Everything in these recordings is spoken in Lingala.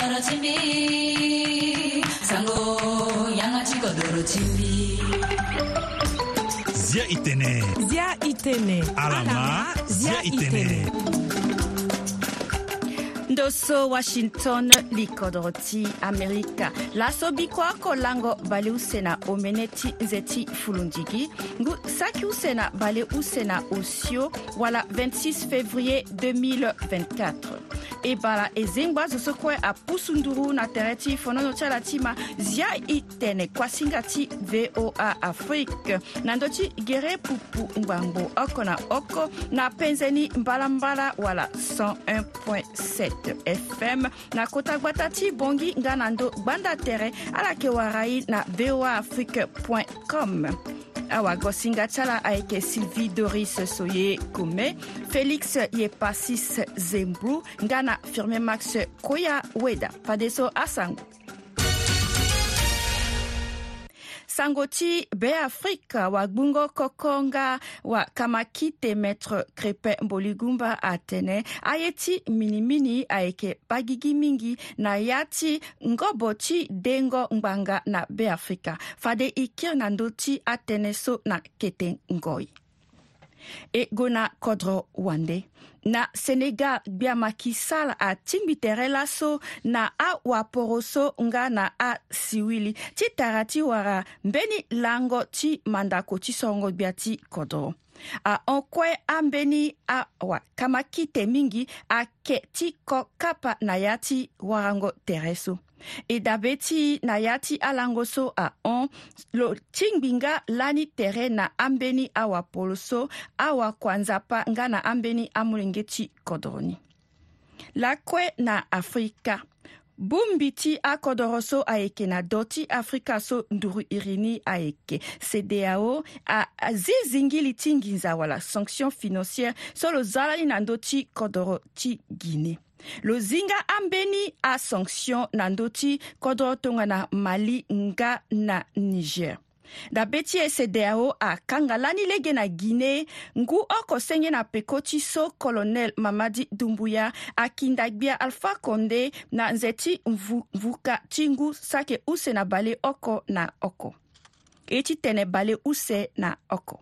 doro chimbi sango yanga chiko doro chimbi zia itene zia itene alama zia itene, zia itene. ndoso washington likodro ti amerika laso bikua kolango bale usena omene ti nze ti fulundigi ngu saki usena bale usena osio wala 26 février 2024 e bara e zengba zo so kue apusu nduru na tere ti fonono ti ala ti ma zia e tene kuasinga ti voa afrique na ndö ti gere pupu ngbangbô oko na oko na penzeni mbalambala wala 101.7 fm na kota gbata ti bongi nga na ndö gbanda tere ala yeke wara ye na voa afrique com awa gosinga tiala ayeke sylvie doris soye kome félix ye pasis zembru nga na firmé max koya weda pade so asango sango ti beafrique wagbungo kokonga wa kamakite maître crépin mbolingumba atene aye ti minimini ayeke bagigi mingi na ya ti ngobo ti dengo ngbanga na beafrika fade e kiri na ndö ti atënë so na kete ngoi e go na kodro wande na senegal gbia maki sall atingbi tere laso na awaporo so nga na asiwili ti tara ti wara mbeni lango ti mandako ti songo gbia ti kodro ahokue ambeni awakama kite mingi ayeke ti ko kapa na ya ti warango tere so e dabe ti na ya ti alango so ahon lo tingbinga lani tere na ambeni awapolo so awakua nzapa nga na ambeni amolenge ti kodro ni lakue na afrika bongbi ti akodro so ayeke na dö ti afrika so nduru iri ni ayeke cdao azinzingi li ti nginza wala sanction financiére so lo za lani na ndö ti kodro ti guinée lozinga ambeni sanction na ndö ti kodro tongana mali nga na niger na be ti e cdao akanga lani lege na guiné ngu oko na peko ti so colonel mamadi dumbuya akinda gbia alpha na nze ti mvuka ti sake use na bale oko na oko e ti use na oko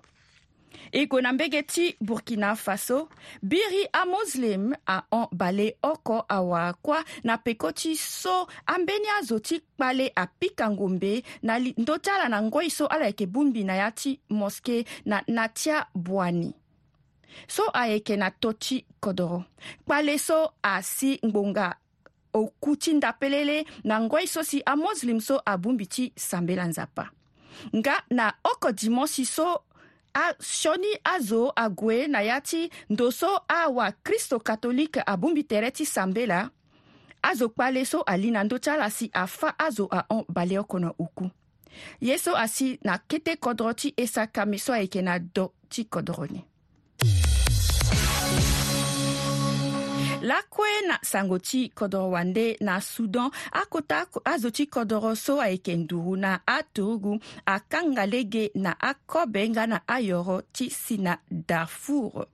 e gue na mbege ti burkina faso biri amoslim ahon-bale oko awakua na peko ti so ambeni azo ti kpale apikango mbe na li, ndö ti ala na ngoi so ala yeke bongbi na ya ti moske na na tia buani so ayeke na tö ti kodro kpale so asi ngbonga oku ti ndapelele na ngoi so si amoslim so abongbi ti sambela nzapa nga na oko dimonsi so asioni azo ague na ya ti ndo so awa kristo katolike abongbi tere ti sambe la azo kpale so ali na ndö ti ala si afâ azo ahon bale oko na uku ye so asi na kete kodro ti e saka mi so ayeke na do ti kodro ni lakue na sango ti kodro wande na sudan akota azo ti kodro so ayeke nduru na atogo akanga lege na akobenga na ayoro ti si na darfour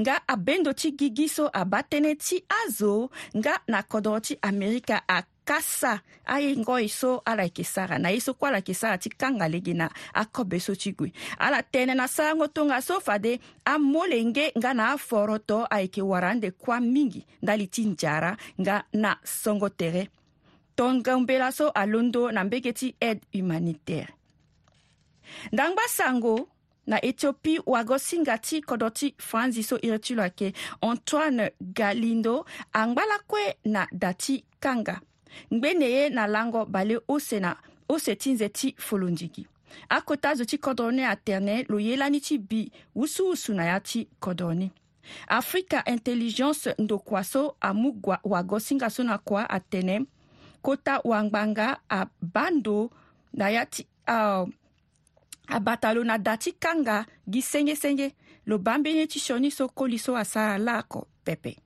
nga abendo ti gigi so abâ tënë ti azo nga na kodro ti amerika kasa ahingo e so ala yeke sara na ye so kue ala yeke sara ti kanga lege na akobe so ti gue ala tene na sarango tongaso fade amolenge nga na aforo to ayeke wara ande kuâ mingi ndali ti nzara nga na songo tere tongambela so alondo na mbege ti aide humanitaire ndangba sango na éthiopie wago singa ti kodro ti franzi so iri ti lo ayeke antoine galindo angbala kue na da ti kanga mgbe na ye na lango bale ose na ose ti nze ti folondigi akota zo ti kodone atene lo ye lani ti bi wusuwusu na ya ti kodoni africa intelligence ndokua so amu wago singaso na kua atene kota wangbanga abando na ya ti abata lo na da ti kanga gi sengesenge lo ba ambeni ti sioni so koli so asara laako pepe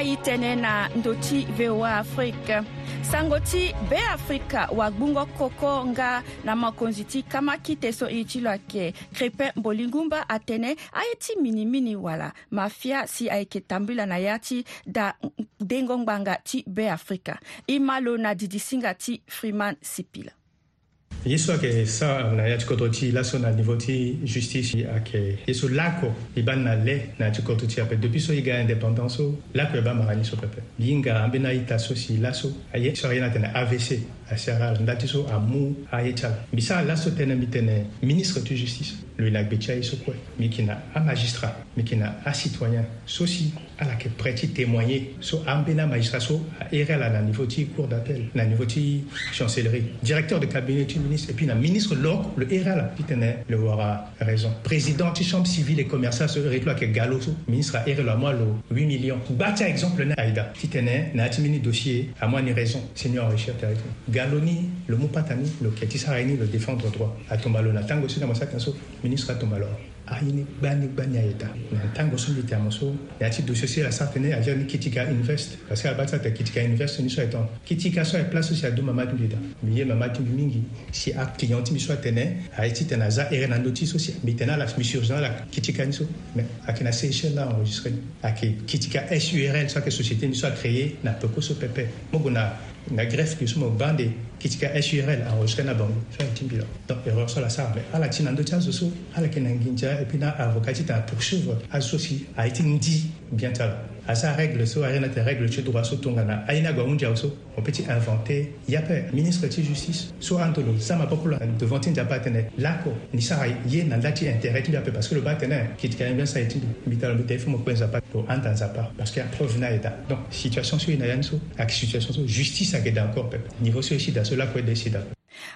ya e tënë na ndo ti voa afrique sango ti beafrika wagbungo koko nga na makonzi ti kama kite so e ti lo ayeke crépin bolingumba atënë aye ti minimini wala ma fia si ayeke tambula na ya ti da dengo ngbanga ti beafrika e ma lo na didisinga ti freeman sipila yeso ayeke sara na ya ti kodro ti laso na niveau ti justice ayeke ye so lako e ba na le na ya ti kodro ti ape depuis so e ga indépendance so lako e ba mara ni so pepe mbi hinga ambeni aita so si laso aye so ayeni atene avc a ndatiso amu ayecha misa la sotene ministre de justice le lac mais qui mikina un magistrat na un citoyen sosi ala laquelle prêti témoigner so ambena magistrat so era la na niveau ti cour d'appel la niveau ti chancellerie directeur de cabinet du ministre et puis la ministre lok le era la pitene le wara raison président ti chambre civile et commerciale so retlo que galo ministre a era la moi lo 8 millions batia exemple naïda aida pitene na timini dossier à moi ni raison seigneur Richard Territoire Galoni, le Mupatani, le Ketisaraini, le défendre droit. À Tombalo, na tango sina masaka so, ministre à Tombalo. bani bani aeta. Na tango so lite amoso, ya ti dossier la sartene a jani Kitika Invest. Parce qu'à battre ta Kitika Invest ni so étant. Kitika so est place aussi à do mamadou lida. Miye mamadou mingi, si a client mi so tene, a ti tenaza et na notice aussi. Mi tena la dans la Kitika ni so. Mais a kena Seychelles là enregistré. A Kitika SURL, soit que société ni so créée, na peko so pepe. Mogona na greffe que somo bande kitika SURL enregistré ah, na bangu so un bila donc erreur sur la sa mais ala ah, tin ando tiazo so ala ah, kena nginja et puis na avocat ti ta poursuivre associé a été ndi bien tala à sa règle so arena te règle tu droit so tongana aina gwa unja so on peut inventer yape ministre de justice so antolo ça m'a beaucoup devant tin japa tene lako ni sa ye na lati intérêt ti yape parce que le batene kitika bien ça été mital mete fo mo pensa pas to anta zapa parce que preuve na donc situation sur ina yanso ak situation so justice a ak encore peuple niveau sur ici cela que décida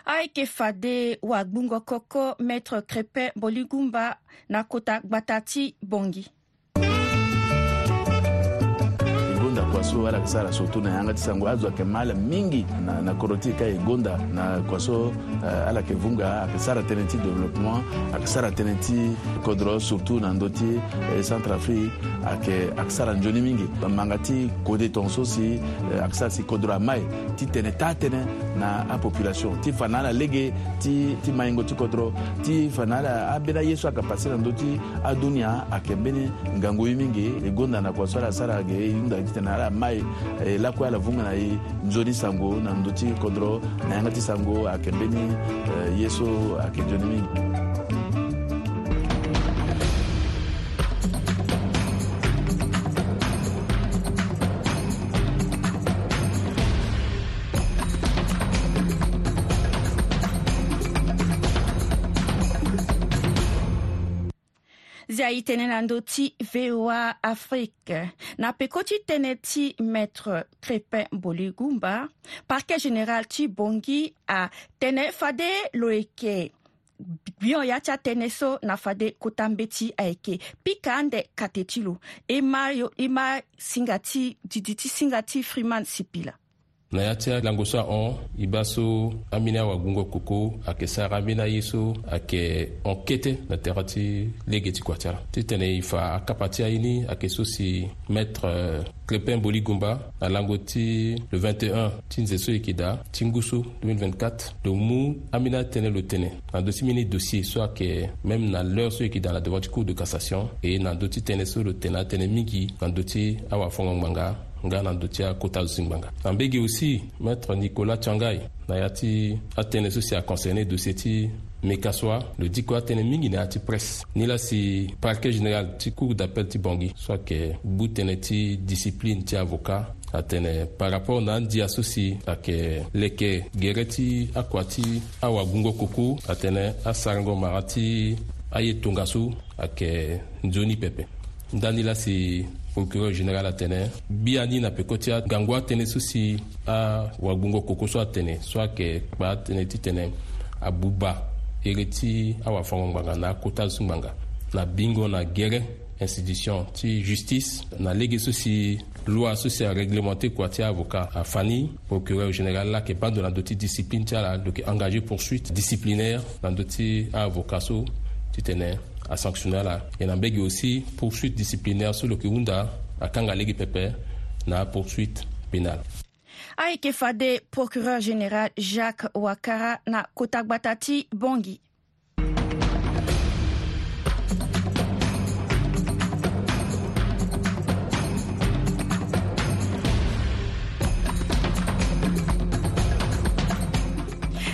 ayeke fade wagbungo koko maître crépin bolingumba na kota gbata ti bongi so alakisala surtout na yanga ti sango azwake mala mingi na, na koro ti ka e gonda na kua so uh, ala yeke vunga ayeke sara tënë ti développement ayeke sara tënë ti kodro surtout na ndö ti eh, centre afrique ayeke ayeke sara nzoni mingi manga ti kodé tongaso si eh, ayeke sara si kodro amae ti tene taa tënë na apopulation ti fa na ala lege ti, ti maingo ti kodro ti fa na ala ambeni aye so ayeke passe na ndö ti adunia ayeke mbeni ngangu ye mingi e gonda na kua so ala sara ayeke hunda ti tene ala ma ye lakoya la vunga na ye nzoni sango na ndö ti kodro na yanga ti sango ayeke mbeni euh, ye so ayeke nzoni mingi aitene na ndö ti voa afrique na peko ti tënë ti maître crépin bolingumba parquet général ti bongi atene fade lo e yeke gbion ya ti atënë so na fade kota mbe ti ayeke pika ande kate ti lo e ma, yo, e ma singa ti didi ti singa ti freeman sipila na ya tɩ lango soa õ y baso a mina a wa gũngo koko a kɛ saaga n bena yeso a kɛ enquête na tɛg tɩ lege tɩ koa tɛra tɩ tẽne y fa a kapa tɩ a yĩni a kɛ sosi maître euh, clépin boli gumba na lango tɩ le 21 tɩ n zeso ye kɩda tɩ n gusu 2024 lo mu a mina tẽne lo tẽne na do tɩ mi ne dossier soa kɛ même na l'heure so ye kɩda na devant tɩ cour de cassation e na do tɩ tẽne so lo tẽne a tẽne miki na do tɩ a wa fõnga ŋmanga nga na ndö ti akota zingbanga na mbege aussi maître nicolas tiangai na ya ti atënë so si aconcerné dossier ti meka so lo di kue atënë mingi na ya ti presse ni la si parquet général ti cour d'appel ti bongi so ayeke bu tënë ti discipline ti avocat atene par rapport na andia so si ayeke leke gere ti akua ti awagungo koko atene asarango mara ti aye tongaso ayeke nzoni pepe ndani la si procureur général atene Biani na peko ti gango atene so si awagbungo koko so atene Soit ayeke kpa atënë ti tene abuba ti awafango ngbanga na akota na bingo na gere institution ti justice na lege so si loi so si aréglementé kua ti avocat afani procureur général la qui bando na ndö discipline ti ala engagé poursuite disciplinaire dans ndö ti avocat so à sanctionner la a aussi poursuite disciplinaire sur le Kunda à Kangalegi Pepe na poursuite pénale Aïe fade procureur général jacques wakara na Kotakbatati, bongi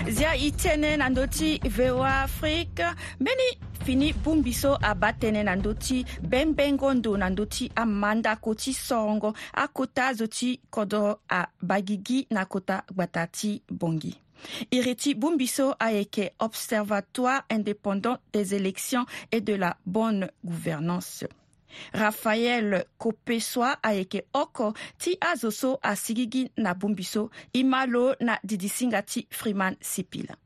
zia Itene, tënë voa afrique Benny. fini bongbiso aba tënë na ndö ti bembengo ndo na ndö ti amandako ti sorongo akota zo ti kodro aba gigi na kota gbata ti bongi e re ti bongbiso ayeke observatoire indépendant des élections et de la bonne gouvernance rafael kopesua ayeke oko ti azo so asigi gi na bongbi so e ma lo na didisinga ti freeman sipila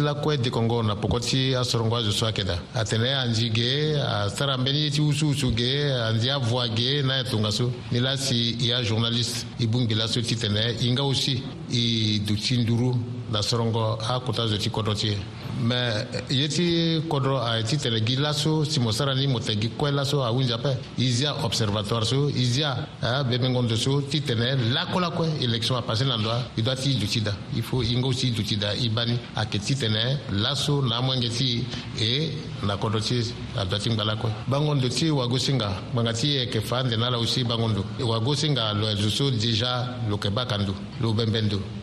lakue di kongo na poko ti asoro ngo azo so ayeke da atene anzi ge asara ambeni ti usuusu ge anzi avoi ge na ayeke tongaso ni la si e ajournaliste e bongbi laso ti tene hinga aussi e duti nduru da sorongo a kota zo ti kodro ti me ye ti kodro ayeti tene gi laso si mo sara ni mo tene gi kue laso awinzi ape i zia observatoire so i zia bebengondo so ti tene lakolakue élection apase na ndö i doit ti i duti da il faut i ngeu si i duti da i bani ayeke ti tene laso na amwenge ti e na kodro ti adoit ti ngba lakue bangondo ti wago singa ngbanga ti e yeke faa ande na ala aussi bangondo wago singa lo ayeke zo so déjà lo yeke bâ ka ndo lo bembe ndo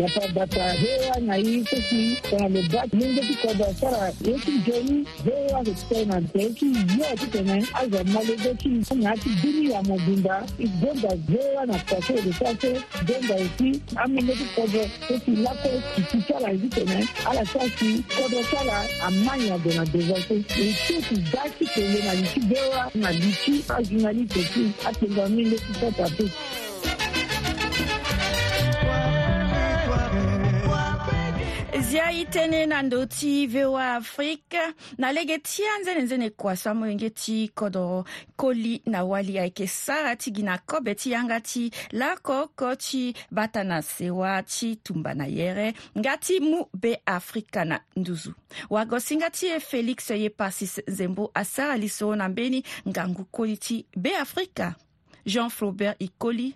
dafa bata hewa na hii sisi kana lebaki mingi tikoda sara yeki joni hewa kutena teki yo kitene aza malebeki na ti dini ya mobimba igonda hewa na kwaso edesase gonga esi amingi tikodo esi lako kiti sara ezi tene ala sasi kodo sara amanya do na devase esi ti da ti tele na liti hewa na liti azuna liti esi atenga mingi tikota peki zia e tënë na ndo ti voa afrique na lege ti anzene-nzene kua so amolenge ti kodro koli na wali ayeke sara ti gi na kobe ti yanga ti lakoko ti bata na sewa ti tumba na yere nga ti mu be afrika na nduzu wagosinga ti e félix ye pasis nzembo asara li so na mbeni ngangu koli ti beafrika jean flaubert e koli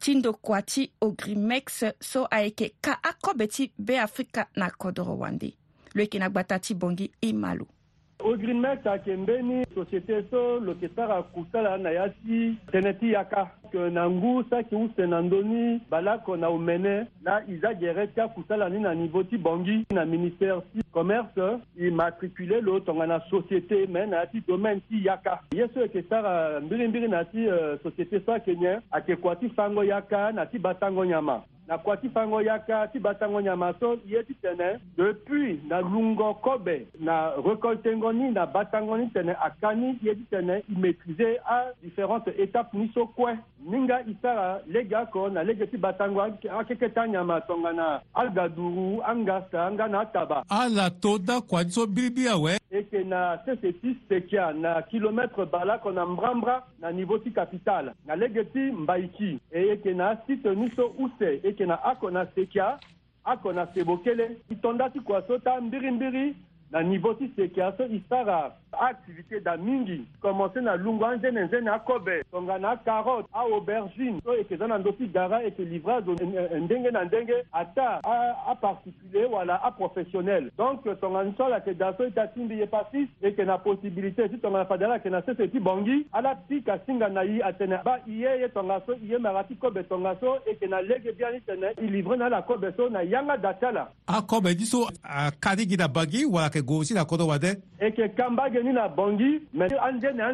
tindo kua ti ogrimex so ayeke ka akobe ti beafrika na kodro wande lo yeke na gbata ti bongi e ma lo ogrimet akembeni société so lo sara kusala na ya si tënë ti yaka ke na ngu so ayeke use na ndöni balako na omene la iza gere ti akusala ni na niveau ti bongi na ministère ti commerce e matriculé lo tongana société me na ya ti domaine ti yaka ye so yeke sara euh, mbirimbiri na ya ti euh, société so ayeke nyen ayeke kua ti fango yaka na ti ba tango nyama na kuâ ti fango yaka ti ba sango nyama so ye ti tene depuis na lungo kobe na récoltengo ni na ba sango ni tene aka ni ye ti tene i maîtrise adifférente étape ni so kue ninga i sara lege oko na lege ti ba sango akeke ti anyama tongana aga duru angasa anga na ataba ala toda kuâ ti so biribiri awe e yeke na sese ti sekia na kilomètre balako na mbrambra na niveau ti capitale na lege ti mbaiki e yeke na site ni so use e teke na akonasekia akonasebokele i tonda ti kua so ta mbirimbiri na nivo ti sekia so i sara activité da mingi komose na lungu anzene nzene akobe tonga na carote aubergine so eke eza na ndö ti gara eke livrage ndenge na ndenge ata aparticulier wala aprofessionnel donc euh, tongani so ala yeke da so ti atimbi ye pasis yeke na possibilité ti tongana fadala yeke na sese ti bongi ala pika singa na ye atene ba ye ye tongaso ye mara ti kobe tongaso e yeke na lege biani tene e livre na ala kobe so na yanga da ti ala akobe ti so aka ti gi na bagi wala yeke go si na kodro wade e yeke kamba ge ni à Bangui, mais na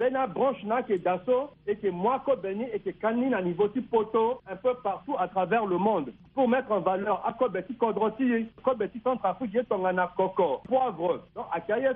bena branche na ke Dasso et que Mwako Beni et que Kanina Nivoti Poto un peu partout à travers le monde pour mettre en valeur Akobeti Kodroti, afrique et Tongana Koko, Poivre, donc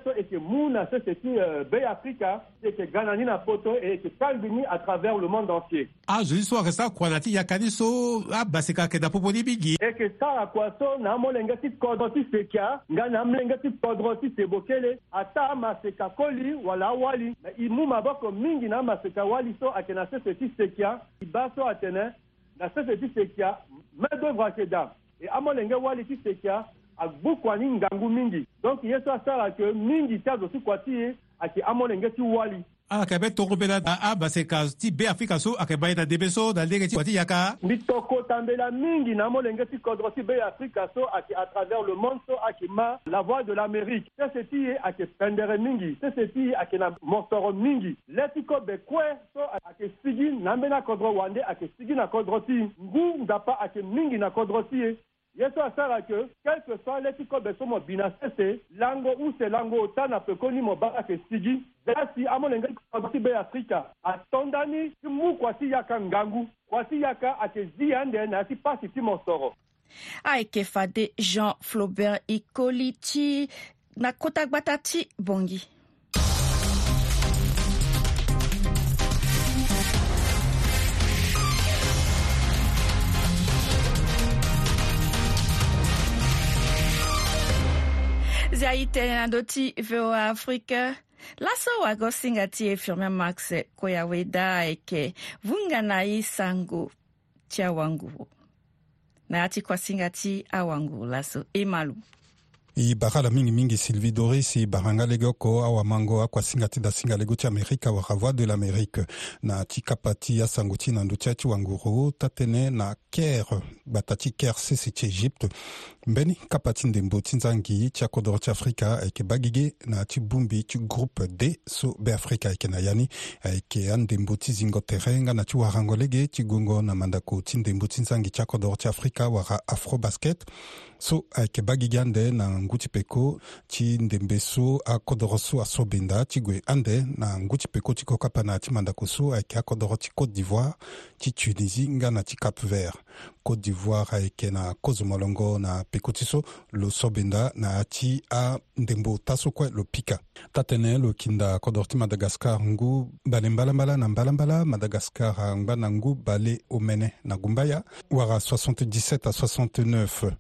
so et que Mouna ti euh, Bay Africa et que na Poto et que Kalbini à travers le monde entier. Ah, je dis soir que ça, Kwanati ke Abaseka Kedapopo Bigi. Et que ça, à quoi ça, Namolengati Kodroti Sekia, Ganamlengati Kodroti bokele Ata Maseka Koli, Wala Wali, mais mu maboko mingi na maseka wali so ayeke na sese ti sekia e ba so atene na sese ti sekia main d'œuvre ayeke da e amolenge wali ti sekia agbu kua ni ngangu mingi donc ye so asara yeke mingi ti azo si kua ti ye ayeke amolenge ti wali ayeke ah, be tongobela na abase ah, ka ti be afi ka so ayeke ba ye na debe so na ndenge ti kua ti yaka mbi tokotambela mingi na molenge ti kodro ti be afrika so ayeke à travers le monde so ayeke ma la voix de l'amérique sese ti ye ayeke pendere mingi sese ti ye ayeke na mosoro mingi le ti kode kue so ayeke sigi na ambeni akodro wande ayeke sigi na kodro ti ngu nzapa ayeke mingi na kodro ti ye eh. ye so asalaki quelque soit le ti kobe so mo bi na sese lango use lango ta na pekoni mo banga yeke sigi zia si amolenge ti ti be afrika atondani ti mu kua ti yaka ngangu kua ti yaka ayeke zi ande na ya ti pasi ti mo soro ayeke fade jean flaubert ikoli ti na kota gbata ti bongi ziaitena ndoti voa afrique laso wagosinga ti e firmin max kue aweda ayeke vunga na ye sango ti awanguru na yâ ti kuasinga ti awanguru laso e malu i baga la mingimingi sylvie doris i baranga lege oko awamango akuasinga ti dasinga lego ti amérika wara voix de l'amérique na ti kapa ti asango ti na ndö ti ti wanguru ta tënë na kere gbata ti kere sese ti égypte mbeni kapa ti ndembo ti nzangi ti akodro ti afrika ayeke bagi ge na ti bongbi ti groupe d so beafrika ayeke na ya ni ayeke andembo ti zingo tere nga na ti warango lege ti gongo na mandako ti ndembo ti nzangi ti akodro ti afrika wara afrobasket so ayeke eh, bagi gi ande na ngu ti peko ti ndembe so akodro so aso benda ti gue ande na ngu ti peko ti kokapa na yâ ti mandako so ayeke eh, akodro ti côte d'ivoire ti tunisie nga na ti cap vert côte d'ivoire ayeke eh, na kozo molongo na peko ti so lo so benda na yâ ti andembo ta so kue lo pika ta tënë lo kinda akodro ti madagascar ngu bale mbalambala na mbalambala madagascar angba na ngu bale omene na ngumba ya wara 77 à 69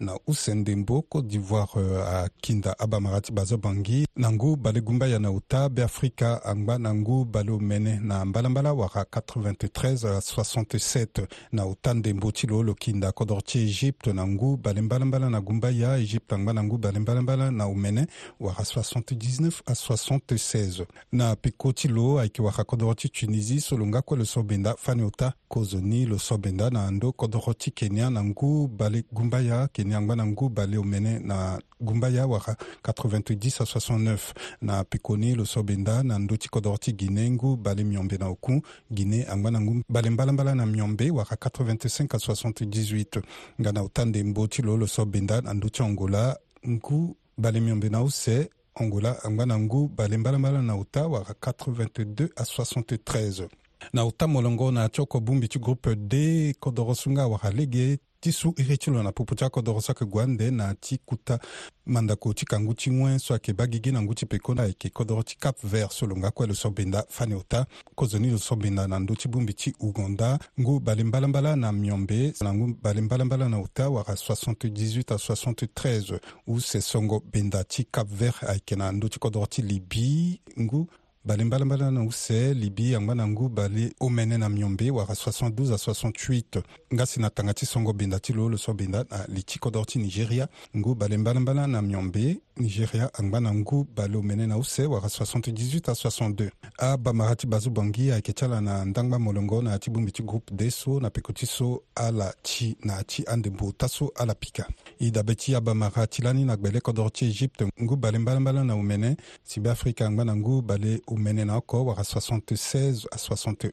na usendembo côte d'ivoire akinda euh, abamara ti bazo bangi na ngu bale gumba ya na uta beafrika angba na ngu bale omene na mbalambala wara 93-67 euh, na uta ndembo ti lo lo kinda kodro ti égypte na ngu bale mbalambala na gumba ya égypte angba na ngu bale mbalambala na omene wara 79-76 na piko ti lo ayeke wara kodro ti tunisie so lo nga kue lo so benda fani uta kozo ni lo so benda na ndö kodro ti kenya na ngu bale gumba ya waka kini yango na ngu bale omene na ngumba ya waka 88 69 na pikoni lo so benda na ndö ti kodro ti guiné ngu bale miombe na oku guiné angba na ngu bale mbalambala na miombe waka 85 78 nga na otande mbö ti lo lo so benda na ndö ti angola ngu bale miombe na ose angola angba na ngu bale mbalambala na ota waka 82 à 73 na utambo longo na tioko bungbi ti groupe d kodro so nga wara lege ti su iri ti lo na pupu ti akodro so ayeke gua ande na ti kuta mandako ti kangu ti ŋue so ayeke ba gigi na ngu ti peko na ayeke kodro ti cap vert so lo nga kue lo so benda fani ota kozoni lo so benda na ndö ti bongbi ti ouganda ngu bale mbalambala na miombe na ngu bale mbalambala na ota wara 78 à 73 u se songo benda ti cap vert ayeke na ndö ti kodro ti libye ngu bale mbalambala na use libi yango na ngu bale omene na miombe wara 72 a 68 nga si na tanga ti songo benda ti lo lo so benda na li ti kodro ti nigeria ngu bale mbalambala na miombe nigeria angba na ngu bale omene na use wara 78 a 62 abamara ti bazo bongi ayeke ti ala na ndangba molongo na yâ ti bongbi ti groupe d so na peko ti so ala ti na yâ ti andembu ta so ala pika e dabe ti abamara ti lani na gbele kodro ti égypte ngu bale mbalambala na omene si be afrika angba na ngu bale o mɛnɛna kɔ waga 76 a 61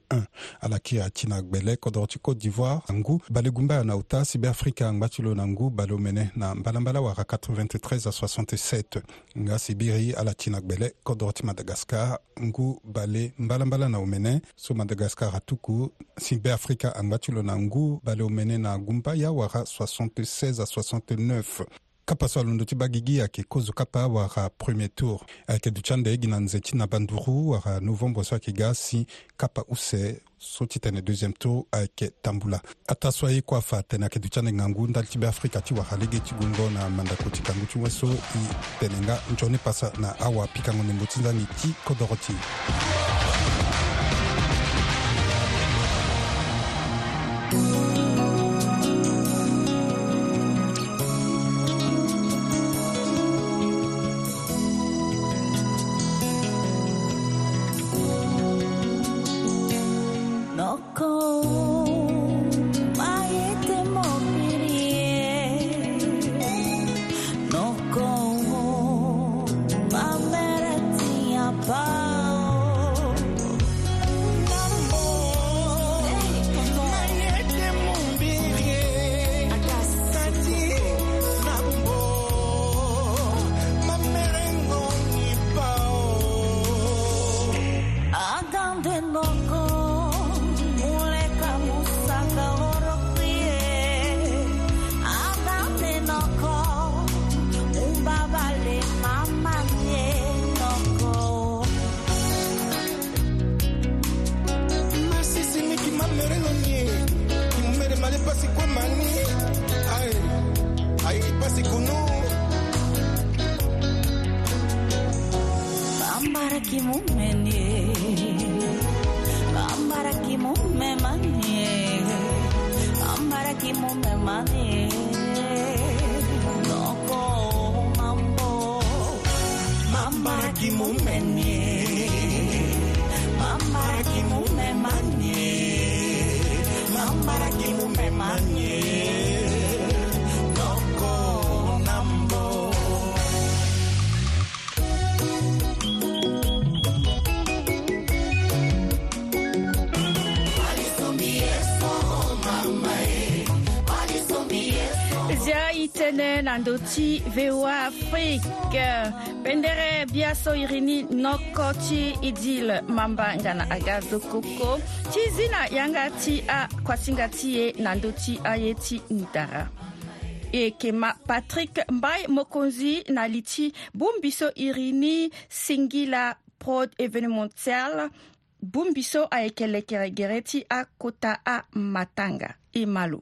ala kiri a ti na gbɛlɛ kɔdɔgɔ ti cote d'ivoire angu balegunba na uta sibe afrika ngba ti lo na ngu bale o mɛnɛ na mbalambala waga 93 a 67 nga sibiri ala ti na gbɛlɛ kɔdɔgɔ ti madagascar ngu bale mbalambala na o mɛnɛ so madagascar atuku sibe afrika angba ti lo na ngu bale o mɛnɛ na gumba ya waga 76 a 69 kapa so alondo ti bagigi ayeke kozo kapa wara premier tour ayeke duti andege na nze ti na banduru wara novembre so ayeke ga asi kapa use so ti tene deuxiéme tour ayeke tambula ata so aye kuâ fa tene ayeke duti anenge ngu ndali ti beafrika ti wara lege ti gungo na mandako ti kangu ti weso i tene nga nzoni pasa na awa pikango nengo ti nzangi ti kodro ti Mama, give me money. mone na ndö ti voa afrique pendere bia so iri ni noko ti idile mambanga na aga zokoko ti zi na yanga ti akuasinga ti ye na ndö ti aye ti ndara e yeke ma patrik mbai mokonzi na li ti bongbi so iri ni singila prod événementiel bongbi so ayeke lekere gere ti akota amatanga e ma lo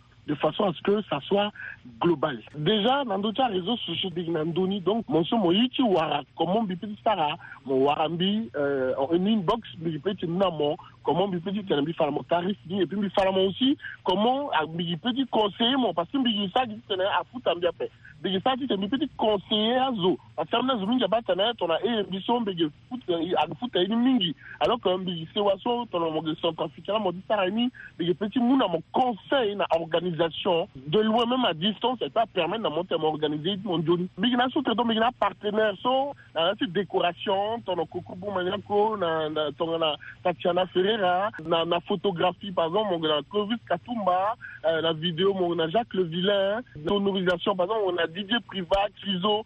de façon à ce que ça soit global. Déjà, le réseau social de nandoni, donc, mon son, wara, comment sara, mon warambi, euh, en inbox, namo, comment tenambi je aussi, comment conseiller, mon, parce que ça, dit à conseiller zo. Parce que bi à une mingi. Alors que, conseil, na organisé organisation, de loin même à distance, et ça permet de monter mon organiser mon journée. Bigna soutre, donc bigna partenaires sont euh, la tu décoration, ton koko pour maniako, na, ton, na, Tatiana Ferreira, na, photographie, par exemple, on a Clovis Katumba, euh, la vidéo, on a Jacques Le Vilain, l'honorisation par exemple, on a Didier Privat, Cliso,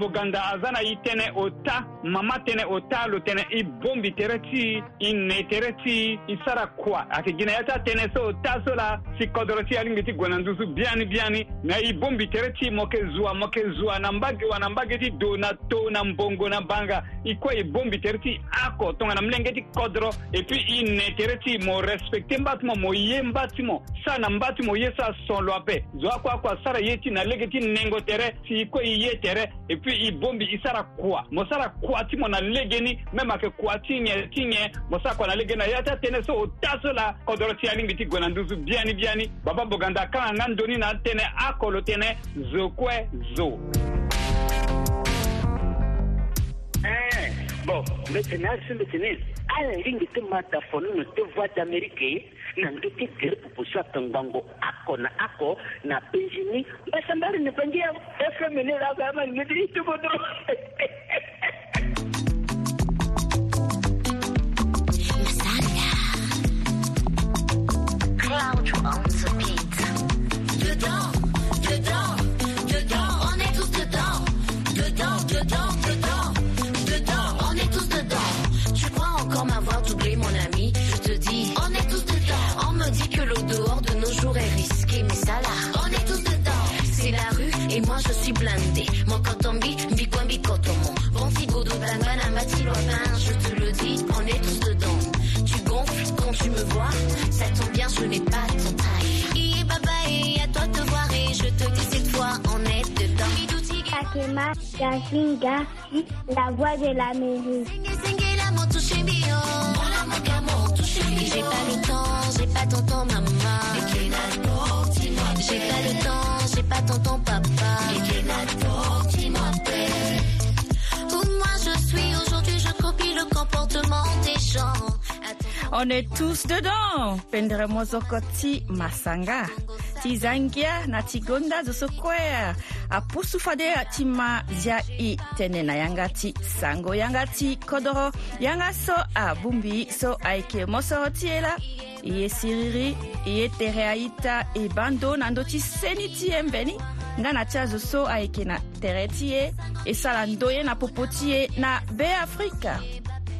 boganda aza na i tënë o ta mama tënë o ta lo tene i bombi tere ti i ne tere ti i sara kuwa ayeke gi na ya ti atënë so o ta so la si kodro ti alingi ti gue na nduzu biani biani na i bombi tere ti mo yeke zwa mo yeke zwa na mbage wa na mbage ti do na to na mbongo na banga i kue e bombi tere ti ako tongana milenge ti kodro e puis i ne tere ti mo respecte mba ti mo mo ye mba ti mo sara na mba ti mo ye so ason lo ape zo akue akua sara ye ti na lege ti nengo tere si i kue i ye tere e puis puis i bombi i sara kuwa mo sara kuwa ti mo na legeni me ma yeke kuwa ti nyen ti nyen mo sara kuwa na legeni na ya ti atënë so o taa so la kodro ti alingbi ti gue na nduzu biani biani babâ boganda akanga nga ndöni na atënë akolo tënë zo kue zo eh, bon maintenant sembesene ala lingi ti mata foni no ti voix d'amérique ye na ngi ti gere pupusu atongbango ako na ako na benjini mbasambari ni bangia fm ni lagama ni midiri ti bodo Cloud owns a beat. You don't. On est tous dedans On me dit que l'eau dehors de nos jours est risquée Mais ça là, on est tous dedans C'est la rue et moi je suis blindé Mon cotombi, bikwambi kotomo Bon figodo bangana matiloapin Je te le dis, on est tous dedans Tu gonfles quand tu me vois Ça tombe bien, je n'ai pas ton taille baba et à toi te voir Et je te dis cette fois, on est dedans Kakema gasinga la voix de la maison Oh. Oh. J'ai pas le temps, j'ai pas ton temps, maman. J'ai pas le temps, j'ai pas ton temps, papa. Où moi, je suis aujourd'hui, je copie le comportement des gens. On est tous dedans. Pendremos Masanga. ti zangia na ti gonda zo so kue apusu fade ti ma zia i tënë na yanga ti sango yanga ti kodro yanga so abungbi so ayeke mosoro ti e la e ye siriri e ye tere aita e bando na ndö ti seni ti ye mbeni nga na ti azo so ayeke na tere ti ye e sara ndo ye na popo ti ye na beafrika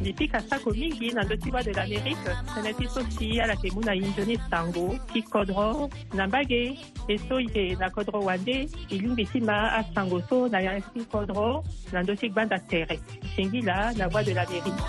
Nipika sako mingi na ndotiwa de l'Amérique senati sosi ala ke mu na hinzo ne sango ti kodro na mbage e so yeke na kodro wande e lingbi ti ma asango so na yâ ti kodro na ndö ti gbanda tere sengi la na voix de l'Amérique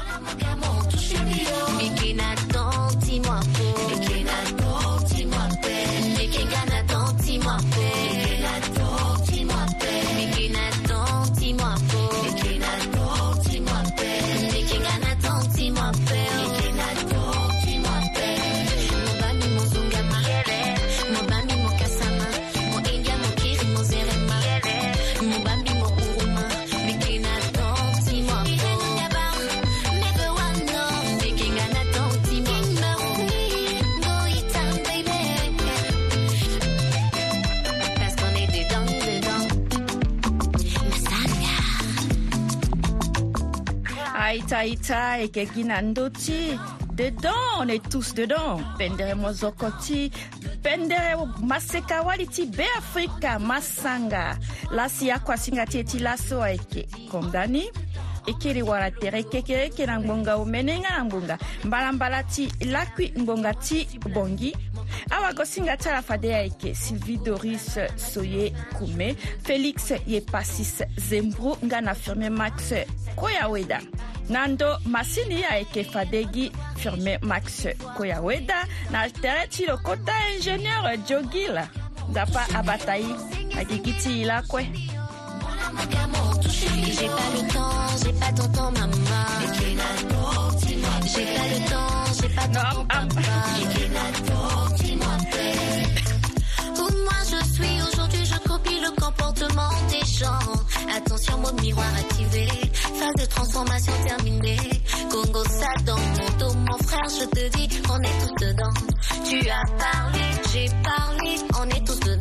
taita ekeki na ndöti dedans on est tous dedans pendere mozoko ti pendere maseka wali ti beafrika masanga lasi yako asinga ti e ti laso ayeke kondani e kiri wara tere kekere yeke na ngbonga omene nga na ngbonga mbalambala ti lakui ngbonga ti bongi awakosingatala fade ayeke sylvie doris soye kome félix ye pasis zembru nga na firmin max koyaweda na ndö masini ayeke fade gi firmin max koyaweda na tere ti lokota ingénieur jogil nzapa abata ye agigi ti ila kue J'ai pas le temps, j'ai pas ton temps, maman. J'ai pas le temps, j'ai pas ton temps, maman. formation terminée. Congo, ça dans mon dos, mon frère, je te dis, on est tous dedans. Tu as parlé, j'ai parlé, on est tous dedans.